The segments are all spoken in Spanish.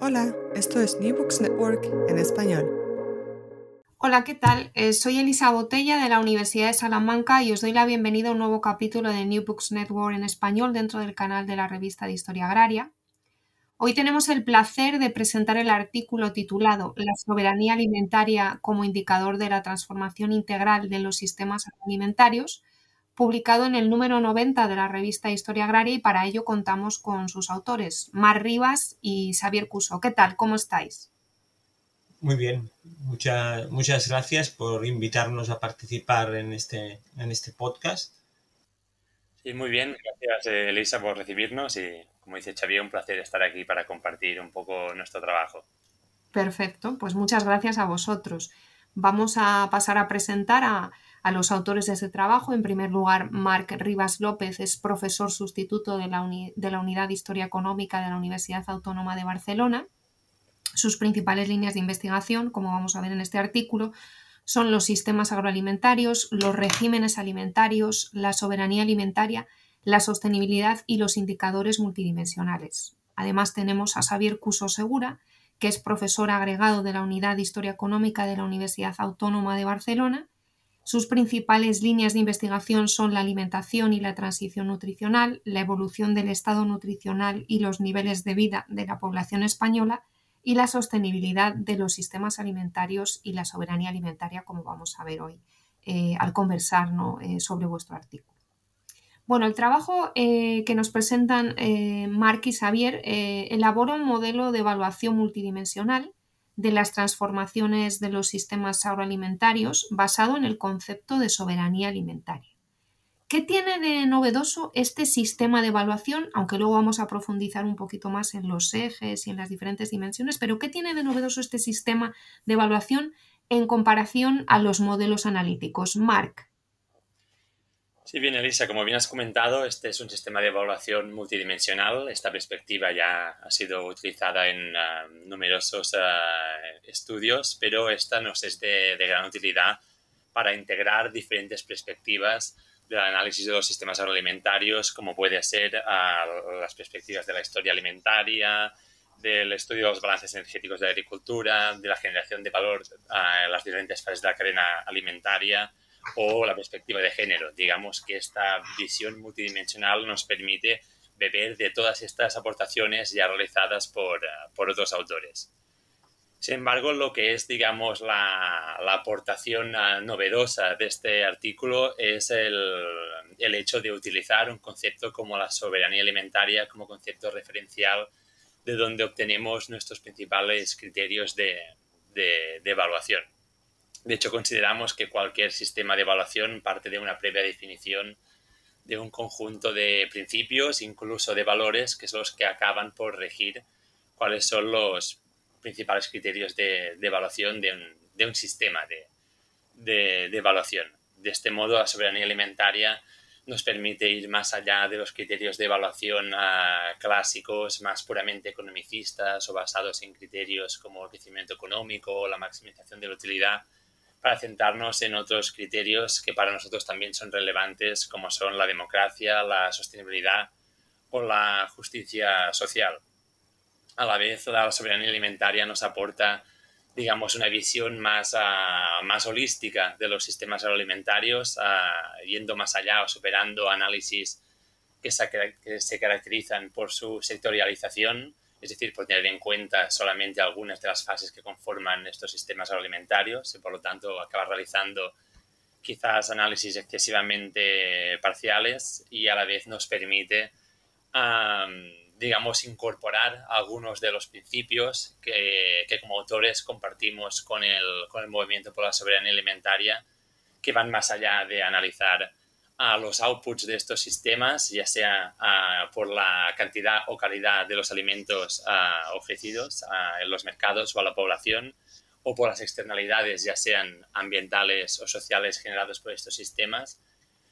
Hola, esto es New Books Network en español. Hola, ¿qué tal? Eh, soy Elisa Botella de la Universidad de Salamanca y os doy la bienvenida a un nuevo capítulo de New Books Network en español dentro del canal de la revista de Historia Agraria. Hoy tenemos el placer de presentar el artículo titulado La soberanía alimentaria como indicador de la transformación integral de los sistemas alimentarios, publicado en el número 90 de la revista Historia Agraria y para ello contamos con sus autores, Mar Rivas y Xavier Cuso. ¿Qué tal? ¿Cómo estáis? Muy bien, muchas muchas gracias por invitarnos a participar en este, en este podcast. Sí, muy bien, gracias Elisa por recibirnos y como dice Xavier, un placer estar aquí para compartir un poco nuestro trabajo. Perfecto, pues muchas gracias a vosotros. Vamos a pasar a presentar a, a los autores de este trabajo. En primer lugar, Marc Rivas López es profesor sustituto de la, de la Unidad de Historia Económica de la Universidad Autónoma de Barcelona. Sus principales líneas de investigación, como vamos a ver en este artículo, son los sistemas agroalimentarios, los regímenes alimentarios, la soberanía alimentaria, la sostenibilidad y los indicadores multidimensionales. Además tenemos a Xavier Cuso Segura, que es profesor agregado de la Unidad de Historia Económica de la Universidad Autónoma de Barcelona sus principales líneas de investigación son la alimentación y la transición nutricional, la evolución del estado nutricional y los niveles de vida de la población española y la sostenibilidad de los sistemas alimentarios y la soberanía alimentaria, como vamos a ver hoy eh, al conversar eh, sobre vuestro artículo. Bueno, el trabajo eh, que nos presentan Mark y Xavier elabora un modelo de evaluación multidimensional de las transformaciones de los sistemas agroalimentarios basado en el concepto de soberanía alimentaria. ¿Qué tiene de novedoso este sistema de evaluación? Aunque luego vamos a profundizar un poquito más en los ejes y en las diferentes dimensiones, pero ¿qué tiene de novedoso este sistema de evaluación en comparación a los modelos analíticos? Mark. Sí, bien, Elisa, como bien has comentado, este es un sistema de evaluación multidimensional. Esta perspectiva ya ha sido utilizada en ah, numerosos ah, estudios, pero esta nos es de, gran utilidad para integrar diferentes perspectivas del análisis de los sistemas agroalimentarios, como puede ser ah, las perspectivas de la historia alimentaria, del estudio de los balances energéticos de la agricultura, de la generación de valor en las diferentes fases de la cadena alimentaria, o la perspectiva de género. Digamos que esta visión multidimensional nos permite beber de todas estas aportaciones ya realizadas por, eh, por otros autores. Sin embargo, lo que es, digamos, la, la aportación eh, novedosa de este artículo es el, el, hecho de utilizar un concepto como la soberanía alimentaria como concepto referencial de donde obtenemos nuestros principales criterios de, de, de evaluación. De hecho, consideramos que cualquier sistema de evaluación parte de una previa definición de un conjunto de principios, incluso de valores, que son los que acaban por regir cuáles son los principales criterios de, evaluación de un, sistema de, evaluación. De este modo, la soberanía alimentaria nos permite ir más allá de los criterios de evaluación ah, clásicos, más puramente economicistas o basados en criterios como el crecimiento económico o la maximización de la utilidad, para centrarnos en otros criterios que para nosotros también son relevantes, como son la democracia, la sostenibilidad o la justicia social. A la vez, la soberanía alimentaria nos aporta digamos, una visión más, ah, más holística de los sistemas agroalimentarios, ah, yendo más allá o superando análisis que se, que se, caracterizan por su sectorialización, es decir, por tener en cuenta solamente algunas de las fases que conforman estos sistemas agroalimentarios y por lo tanto acaba realizando quizás análisis excesivamente parciales y a la vez nos permite digamos, incorporar algunos de los principios que, que como autores compartimos con el, con el, movimiento por la soberanía alimentaria, que van más allá de analizar a los outputs de estos sistemas, ya sea por la cantidad o calidad de los alimentos ofrecidos en los mercados o a la población, o por las externalidades, ya sean ambientales o sociales generados por estos sistemas,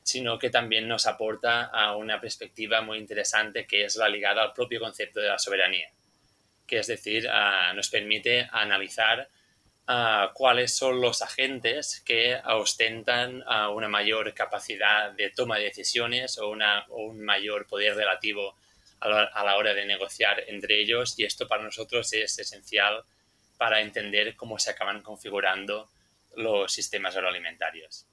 sino que también nos aporta a una perspectiva muy interesante que es la ligada al propio concepto de la soberanía, que es decir, nos permite analizar cuáles son los agentes que ostentan una mayor capacidad de toma de decisiones o, una, un mayor poder relativo a la, a la hora de negociar entre ellos y esto para nosotros es esencial para entender cómo se acaban configurando los sistemas agroalimentarios.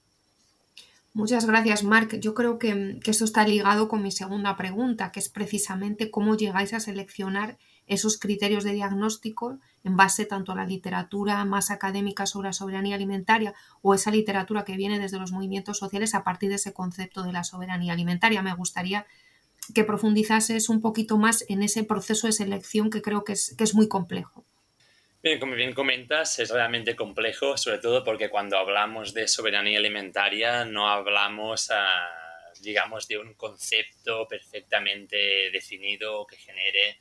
Muchas gracias, Marc. Yo creo que, esto está ligado con mi segunda pregunta, que es precisamente cómo llegáis a seleccionar esos criterios de diagnóstico en base tanto a la literatura más académica sobre la soberanía alimentaria o esa literatura que viene desde los movimientos sociales a partir de ese concepto de la soberanía alimentaria. Me gustaría que profundizases un poquito más en ese proceso de selección que creo que es, que es muy complejo. Bien, como bien comentas, es realmente complejo, sobre todo porque cuando hablamos de soberanía alimentaria no hablamos, digamos, de un concepto perfectamente definido que genere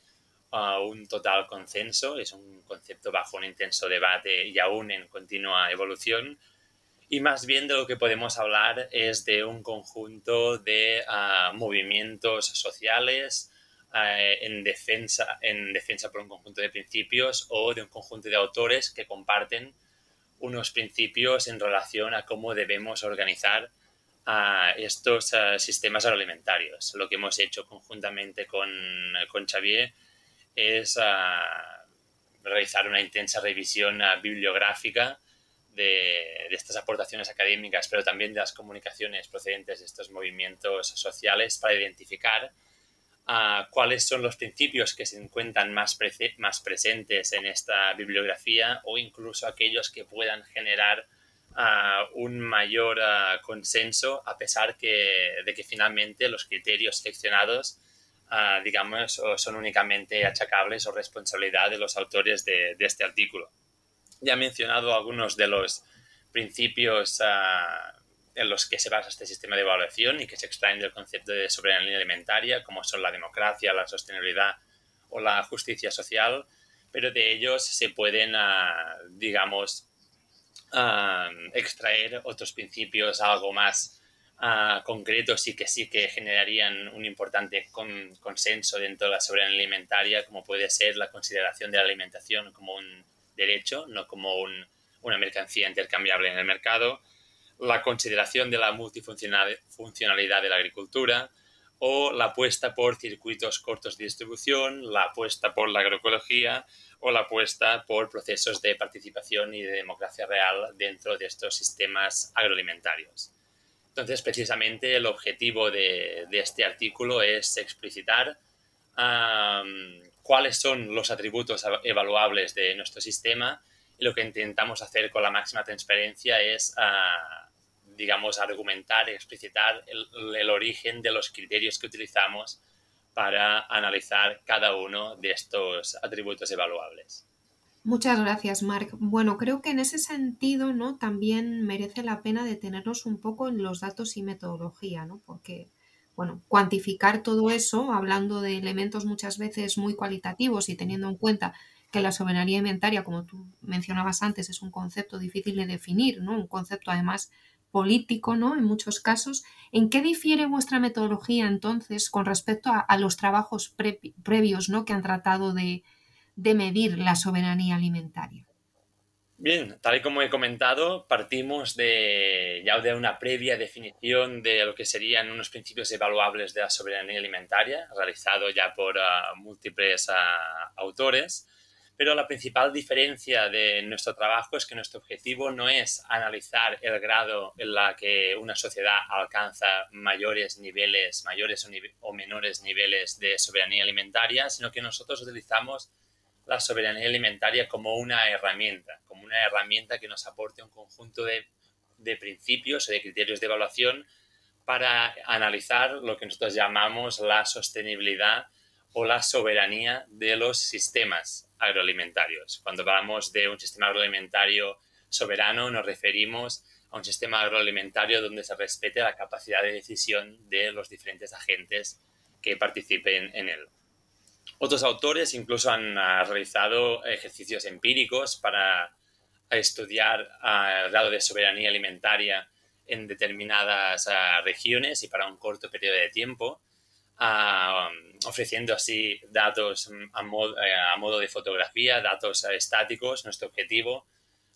ah, un total consenso. Es un concepto bajo un intenso debate y aún en continua evolución. Y más bien de lo que podemos hablar es de un conjunto de ah, movimientos sociales, eh, en, defensa, en defensa por un conjunto de principios o de un conjunto de autores que comparten unos principios en relación a cómo debemos organizar a estos eh, sistemas agroalimentarios. Lo que hemos hecho conjuntamente con, con Xavier es eh, realizar una intensa revisión bibliográfica de, de, estas aportaciones académicas, pero también de las comunicaciones procedentes de estos movimientos sociales para identificar cuáles son los principios que se encuentran más, más presentes en esta bibliografía o incluso aquellos que puedan generar un mayor consenso a pesar que, de que finalmente los criterios seleccionados digamos son únicamente achacables o responsabilidad de los autores de, de, este artículo. Ya he mencionado algunos de los principios en los que se basa este sistema de evaluación y que se extraen del concepto de soberanía alimentaria, como son la democracia, la sostenibilidad o la justicia social, pero de ellos se pueden, ah, digamos, ah, extraer otros principios algo más ah, concretos y que sí que generarían un importante consenso dentro de la soberanía alimentaria, como puede ser la consideración de la alimentación como un derecho, no como una mercancía intercambiable en el mercado, la consideración de la multifuncionalidad de la agricultura o la apuesta por circuitos cortos de distribución, la apuesta por la agroecología o la apuesta por procesos de participación y de democracia real dentro de estos sistemas agroalimentarios. Entonces, precisamente el objetivo de, este artículo es explicitar cuáles son los atributos evaluables de nuestro sistema y lo que intentamos hacer con la máxima transparencia es digamos, argumentar, explicitar el, origen de los criterios que utilizamos para analizar cada uno de estos atributos evaluables. Muchas gracias, Marc. Bueno, creo que en ese sentido, ¿no? También merece la pena detenernos un poco en los datos y metodología, ¿no? Porque, bueno, cuantificar todo eso, hablando de elementos muchas veces muy cualitativos y teniendo en cuenta que la soberanía alimentaria, como tú mencionabas antes, es un concepto difícil de definir, ¿no? Un concepto además político, ¿no? En muchos casos. ¿En qué difiere vuestra metodología entonces con respecto a, los trabajos previos, ¿no? Que han tratado de, de medir la soberanía alimentaria. Bien, tal y como he comentado, partimos de ya de una previa definición de lo que serían unos principios evaluables de la soberanía alimentaria, realizado ya por ah, múltiples ah, autores. Pero la principal diferencia de nuestro trabajo es que nuestro objetivo no es analizar el grado en la que una sociedad alcanza mayores niveles, mayores o, o menores niveles de soberanía alimentaria, sino que nosotros utilizamos la soberanía alimentaria como una herramienta, como una herramienta que nos aporte un conjunto de, de principios o de criterios de evaluación para analizar lo que nosotros llamamos la sostenibilidad o la soberanía de los sistemas agroalimentarios. Cuando hablamos de un sistema agroalimentario soberano, nos referimos a un sistema agroalimentario donde se respete la capacidad de decisión de los diferentes agentes que participen en él. Otros autores incluso han ah, realizado ejercicios empíricos para estudiar ah, el grado de soberanía alimentaria en determinadas ah, regiones y para un corto periodo de tiempo, ofreciendo así datos mm, eh, a modo, de fotografía, datos estáticos. Nuestro objetivo,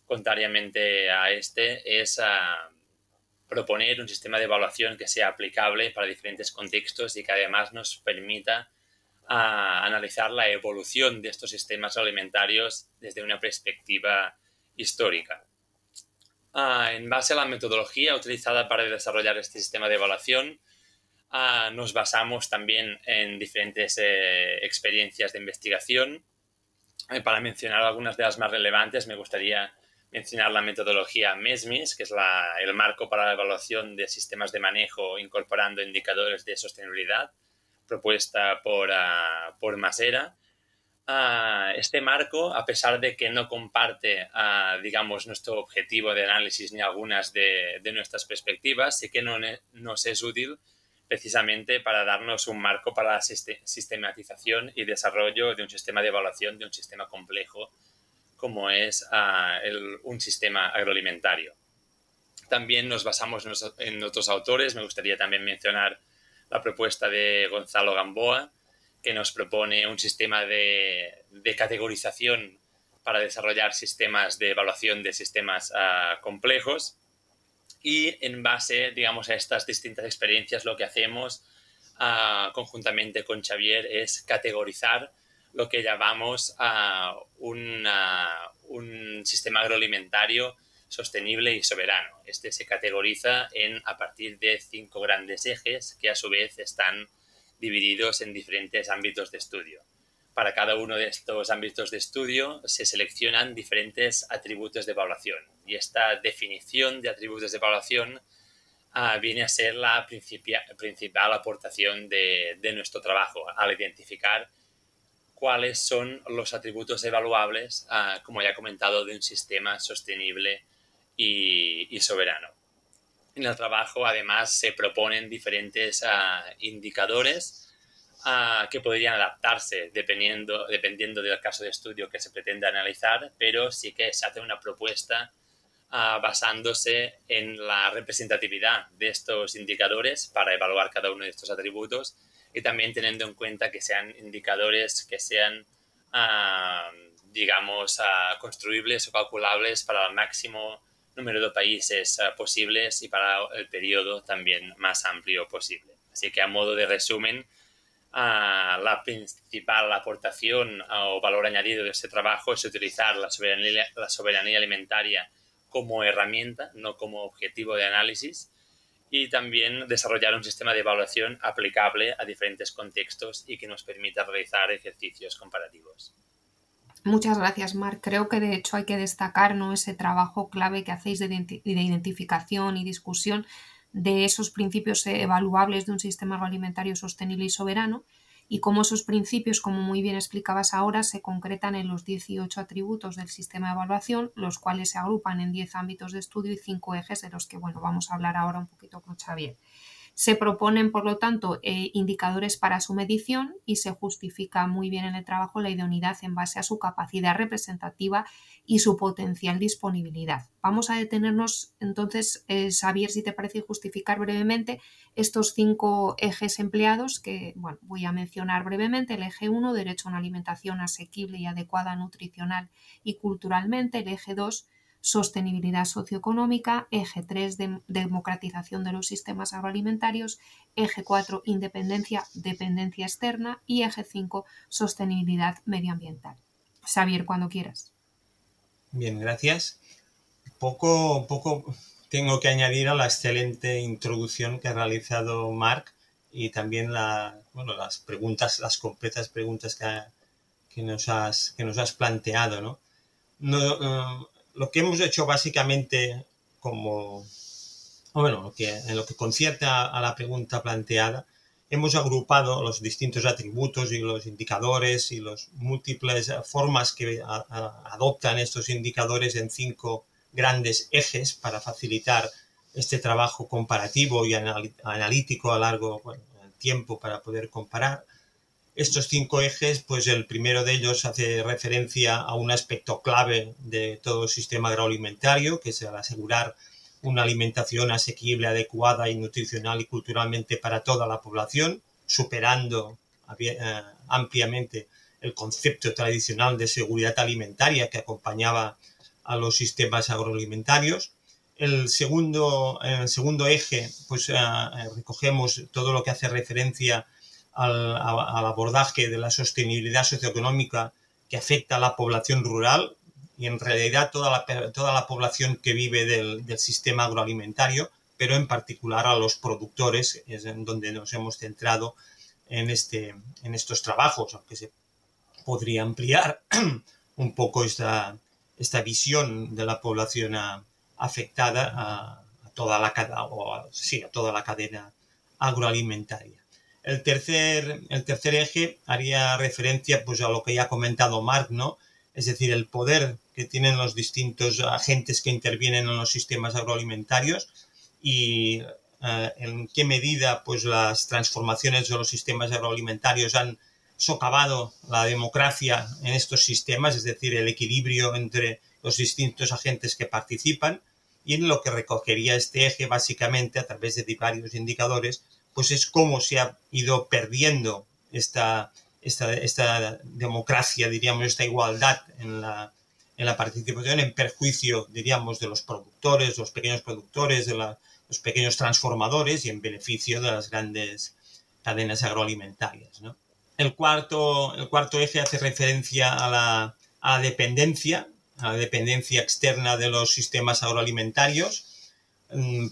contrariamente a este, es proponer un sistema de evaluación que sea aplicable para diferentes contextos y que además nos permita a analizar la evolución de estos sistemas alimentarios desde una perspectiva histórica. Ah, en base a la metodología utilizada para desarrollar este sistema de evaluación, ah, nos basamos también en diferentes eh, experiencias de investigación. Eh, para mencionar algunas de las más relevantes, me gustaría mencionar la metodología MESMIS, que es el marco para la evaluación de sistemas de manejo incorporando indicadores de sostenibilidad propuesta por, uh, por Masera. Uh, este marco, a pesar de que no comparte, uh, digamos, nuestro objetivo de análisis ni algunas de, de nuestras perspectivas, sí que no nos es útil precisamente para darnos un marco para la sistematización y desarrollo de un sistema de evaluación de un sistema complejo como es el, un sistema agroalimentario. También nos basamos en otros autores, me gustaría también mencionar la propuesta de Gonzalo Gamboa, que nos propone un sistema de, categorización para desarrollar sistemas de evaluación de sistemas ah, complejos. Y en base, digamos, a estas distintas experiencias, lo que hacemos ah, conjuntamente con Xavier es categorizar lo que llamamos a ah, un sistema agroalimentario sostenible y soberano. Este se categoriza en a partir de cinco grandes ejes que a su vez están divididos en diferentes ámbitos de estudio. Para cada uno de estos ámbitos de estudio se seleccionan diferentes atributos de evaluación y esta definición de atributos de evaluación ah, viene a ser la principal aportación de, nuestro trabajo al identificar cuáles son los atributos evaluables, ah, como ya he comentado, de un sistema sostenible y, soberano. En el trabajo, además, se proponen diferentes ah, indicadores ah, que podrían adaptarse dependiendo, dependiendo del caso de estudio que se pretende analizar, pero sí que se hace una propuesta ah, basándose en la representatividad de estos indicadores para evaluar cada uno de estos atributos y también teniendo en cuenta que sean indicadores que sean, digamos, construibles o calculables para el máximo número de países eh, posibles y para el periodo también más amplio posible. Así que a modo de resumen, la principal aportación o valor añadido de este trabajo es utilizar la soberanía, la soberanía alimentaria como herramienta, no como objetivo de análisis, y también desarrollar un sistema de evaluación aplicable a diferentes contextos y que nos permita realizar ejercicios comparativos. Muchas gracias, Marc. Creo que de hecho hay que destacar ¿no? ese trabajo clave que hacéis de, identificación y discusión de esos principios evaluables de un sistema agroalimentario sostenible y soberano y cómo esos principios, como muy bien explicabas ahora, se concretan en los 18 atributos del sistema de evaluación, los cuales se agrupan en 10 ámbitos de estudio y 5 ejes de los que bueno, vamos a hablar ahora un poquito con Xavier. Se proponen, por lo tanto, eh, indicadores para su medición y se justifica muy bien en el trabajo la idoneidad en base a su capacidad representativa y su potencial disponibilidad. Vamos a detenernos entonces, eh, Xavier, si te parece justificar brevemente estos cinco ejes empleados que bueno, voy a mencionar brevemente. El eje 1, derecho a una alimentación asequible y adecuada nutricional y culturalmente. El eje 2, sostenibilidad socioeconómica, eje 3, democratización de los sistemas agroalimentarios, eje 4, independencia, dependencia externa y eje 5, sostenibilidad medioambiental. Xavier, cuando quieras. Bien, gracias. Poco, poco tengo que añadir a la excelente introducción que ha realizado Marc y también la, bueno, las preguntas, las completas preguntas que, que, nos, has, que nos has planteado. ¿no? no eh, lo que hemos hecho básicamente como, bueno, lo que, en lo que concierne a, la pregunta planteada, hemos agrupado los distintos atributos y los indicadores y las múltiples formas que adoptan estos indicadores en cinco grandes ejes para facilitar este trabajo comparativo y analítico a largo tiempo para poder comparar estos cinco ejes, pues el primero de ellos hace referencia a un aspecto clave de todo el sistema agroalimentario, que es el asegurar una alimentación asequible, adecuada y nutricional y culturalmente para toda la población, superando eh, ampliamente el concepto tradicional de seguridad alimentaria que acompañaba a los sistemas agroalimentarios. El segundo, el segundo eje, pues eh, recogemos todo lo que hace referencia al, abordaje de la sostenibilidad socioeconómica que afecta a la población rural y en realidad toda la, toda la población que vive del, sistema agroalimentario, pero en particular a los productores, es en donde nos hemos centrado en, este, en estos trabajos, aunque se podría ampliar un poco esta, esta visión de la población afectada a, toda la, o sí, a toda la cadena agroalimentaria. El tercer, el tercer eje haría referencia pues, a lo que ya ha comentado Marc, ¿no? Es decir, el poder que tienen los distintos agentes que intervienen en los sistemas agroalimentarios y eh, en qué medida pues, las transformaciones de los sistemas agroalimentarios han socavado la democracia en estos sistemas, es decir, el equilibrio entre los distintos agentes que participan y en lo que recogería este eje básicamente a través de varios indicadores pues es cómo se ha ido perdiendo esta, esta, democracia, diríamos, esta igualdad en la, en la participación en perjuicio, diríamos, de los productores, los pequeños productores, de los pequeños transformadores y en beneficio de las grandes cadenas agroalimentarias. El, cuarto, el cuarto eje hace referencia a la, a la dependencia, a la dependencia externa de los sistemas agroalimentarios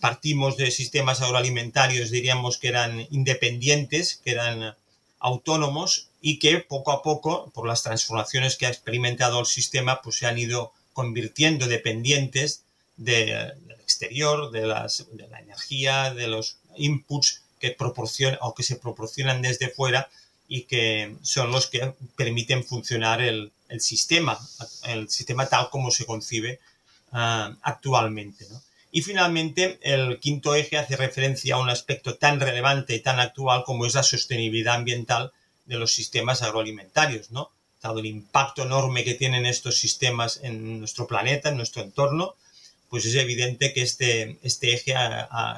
partimos de sistemas agroalimentarios, diríamos que eran independientes, que eran autónomos y que poco a poco, por las transformaciones que ha experimentado el sistema, pues se han ido convirtiendo dependientes del exterior, de, las, de la energía, de los inputs que proporcionan o que se proporcionan desde fuera y que son los que permiten funcionar el, el sistema, el sistema tal como se concibe uh, actualmente. ¿no? Y finalmente, el quinto eje hace referencia a un aspecto tan relevante y tan actual como es la sostenibilidad ambiental de los sistemas agroalimentarios, ¿no? Dado el impacto enorme que tienen estos sistemas en nuestro planeta, en nuestro entorno, pues es evidente que este, este eje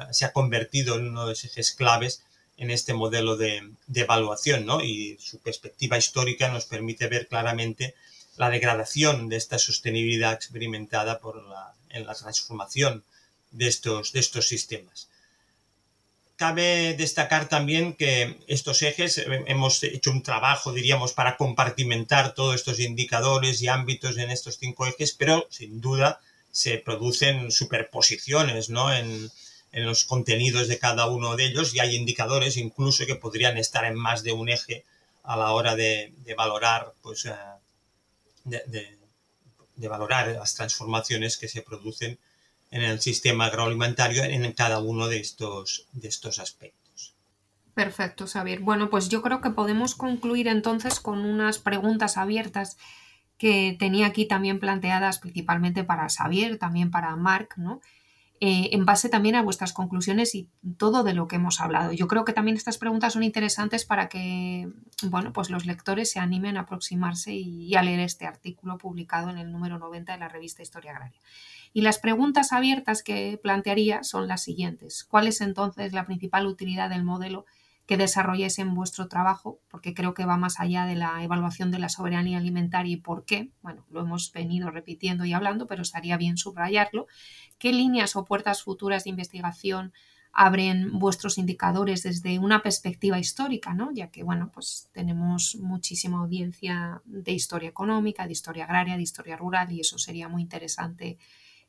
se ha convertido en uno de los ejes claves en este modelo de, evaluación, ¿no? Y su perspectiva histórica nos permite ver claramente la degradación de esta sostenibilidad experimentada en la transformación de estos, de estos sistemas. Cabe destacar también que estos ejes, eh, hemos hecho un trabajo, diríamos, para compartimentar todos estos indicadores y ámbitos en estos cinco ejes, pero sin duda se producen superposiciones ¿no? en, los contenidos de cada uno de ellos y hay indicadores incluso que podrían estar en más de un eje a la hora de, valorar pues, eh, de, valorar las transformaciones que se producen en el sistema agroalimentario en cada uno de estos, de estos aspectos. Perfecto, Xavier. Bueno, pues yo creo que podemos concluir entonces con unas preguntas abiertas que tenía aquí también planteadas principalmente para Xavier, también para Marc, ¿no? eh, en base también a vuestras conclusiones y todo de lo que hemos hablado. Yo creo que también estas preguntas son interesantes para que bueno, pues los lectores se animen a aproximarse y, a leer este artículo publicado en el número 90 de la revista Historia Agraria. Y las preguntas abiertas que plantearía son las siguientes. ¿Cuál es entonces la principal utilidad del modelo que desarrolléis en vuestro trabajo? Porque creo que va más allá de la evaluación de la soberanía alimentaria y por qué. Bueno, lo hemos venido repitiendo y hablando, pero estaría bien subrayarlo qué líneas o puertas futuras de investigación abren vuestros indicadores desde una perspectiva histórica, ¿no? Ya que, bueno, pues tenemos muchísima audiencia de historia económica, de historia agraria, de historia rural y eso sería muy interesante,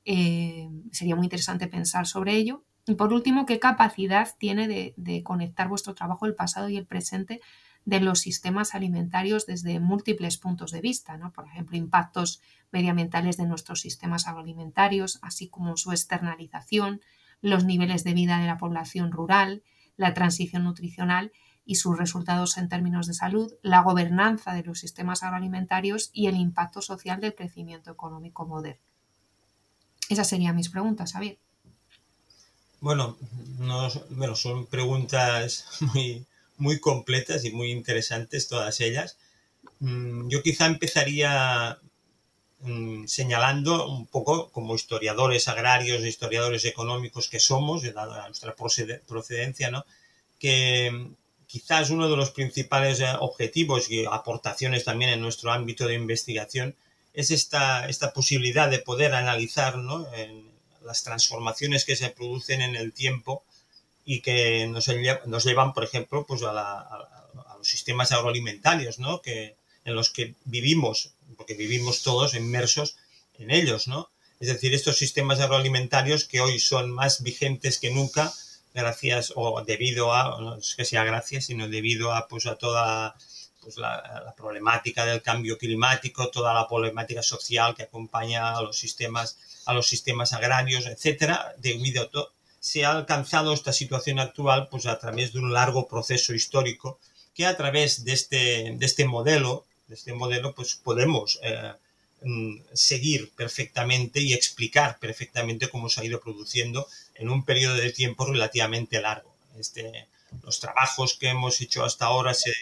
eh, sería muy interesante pensar sobre ello. Y por último, ¿qué capacidad tiene de, de conectar vuestro trabajo, el pasado y el presente de los sistemas alimentarios desde múltiples puntos de vista, ¿no? por ejemplo, impactos medioambientales de nuestros sistemas agroalimentarios, así como su externalización, los niveles de vida de la población rural, la transición nutricional y sus resultados en términos de salud, la gobernanza de los sistemas agroalimentarios y el impacto social del crecimiento económico moderno. Esas serían mis preguntas, Javier. Bueno, no, bueno son preguntas muy, muy completas y muy interesantes todas ellas. Mm, yo quizá empezaría mm, señalando un poco como historiadores agrarios, historiadores económicos que somos, dada nuestra procedencia, ¿no? que mm, quizás uno de los principales eh, objetivos y aportaciones también en nuestro ámbito de investigación es esta, esta posibilidad de poder analizar ¿no? las transformaciones que se producen en el tiempo y que nos, nos llevan, por ejemplo, pues a, los sistemas agroalimentarios, ¿no? Que, en los que vivimos, porque vivimos todos inmersos en ellos, ¿no? Es decir, estos sistemas agroalimentarios que hoy son más vigentes que nunca, gracias o debido a, no es que sea gracias, sino debido a, pues, a toda pues, la, la, problemática del cambio climático, toda la problemática social que acompaña a los sistemas, a los sistemas agrarios, etcétera, debido a, todo se ha alcanzado esta situación actual pues a través de un largo proceso histórico que a través de este, de este modelo, de este modelo pues podemos eh, mm, seguir perfectamente y explicar perfectamente cómo se ha ido produciendo en un periodo de tiempo relativamente largo. Este, los trabajos que hemos hecho hasta ahora se,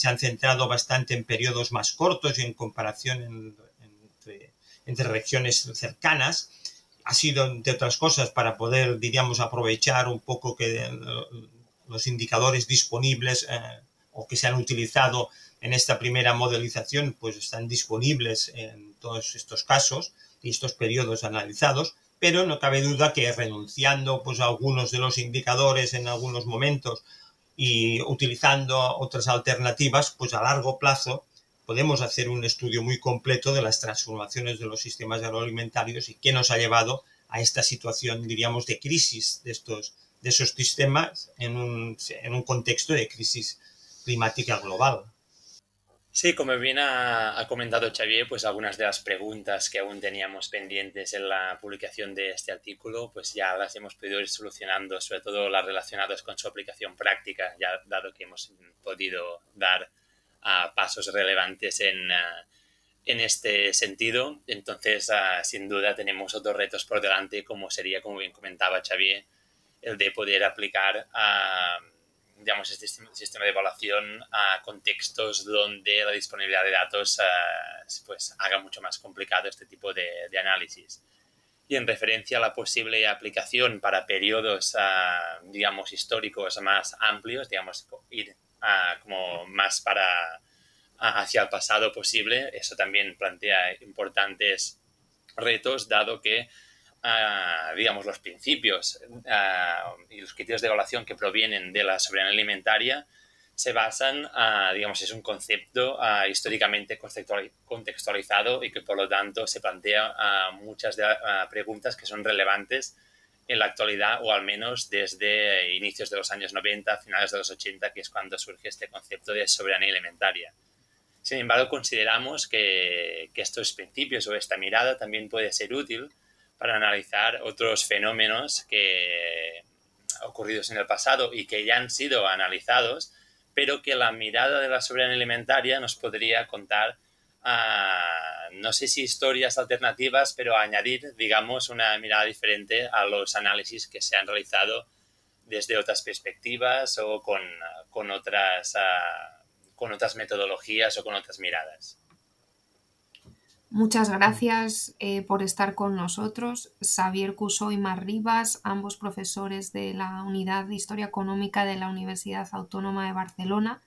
se han centrado bastante en periodos más cortos y en comparación entre, regiones cercanas, ha sido, entre otras cosas, para poder, diríamos, aprovechar un poco que los indicadores disponibles eh, o que se han utilizado en esta primera modelización, pues están disponibles en todos estos casos y estos periodos analizados, pero no cabe duda que renunciando pues, a algunos de los indicadores en algunos momentos y utilizando otras alternativas, pues a largo plazo podemos hacer un estudio muy completo de las transformaciones de los sistemas agroalimentarios y qué nos ha llevado a esta situación, diríamos, de crisis de, estos, de esos sistemas en un, en un contexto de crisis climática global. Sí, como bien ha, ha, comentado Xavier, pues algunas de las preguntas que aún teníamos pendientes en la publicación de este artículo, pues ya las hemos podido ir solucionando, sobre todo las relacionadas con su aplicación práctica, ya dado que hemos podido dar pasos relevantes en, en este sentido. Entonces, sin duda, tenemos otros retos por delante, como sería, como bien comentaba Xavier, el de poder aplicar digamos, este sistema de evaluación a contextos donde la disponibilidad de datos pues, haga mucho más complicado este tipo de, de, análisis. Y en referencia a la posible aplicación para periodos, digamos, históricos más amplios, digamos, ir como más para hacia el pasado posible. Eso también plantea importantes retos, dado que, digamos, los principios y los criterios de evaluación que provienen de la soberanía alimentaria se basan, digamos, es un concepto históricamente contextualizado y que por lo tanto se plantea muchas de, preguntas que son relevantes en la actualidad o al menos desde inicios de los años 90, finales de los 80, que es cuando surge este concepto de soberanía alimentaria. Sin embargo, consideramos que, que estos principios o esta mirada también puede ser útil para analizar otros fenómenos que ocurridos en el pasado y que ya han sido analizados, pero que la mirada de la soberanía alimentaria nos podría contar no sé si historias alternativas, pero añadir, digamos, una mirada diferente a los análisis que se han realizado desde otras perspectivas o con, con otras, ah, con otras metodologías o con otras miradas. Muchas gracias eh, por estar con nosotros. Xavier Cusó y Mar Rivas, ambos profesores de la Unidad de Historia Económica de la Universidad Autónoma de Barcelona,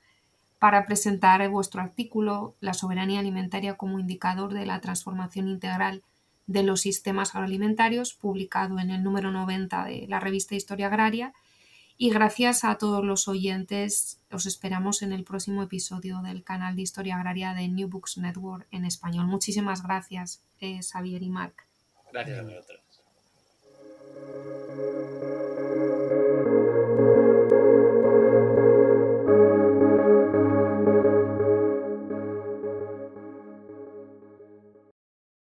para presentar vuestro artículo La soberanía alimentaria como indicador de la transformación integral de los sistemas agroalimentarios, publicado en el número 90 de la revista Historia Agraria y gracias a todos los oyentes, os esperamos en el próximo episodio del canal de Historia Agraria de New Books Network en español. Muchísimas gracias, eh, Xavier y Marc. Gracias a vosotros.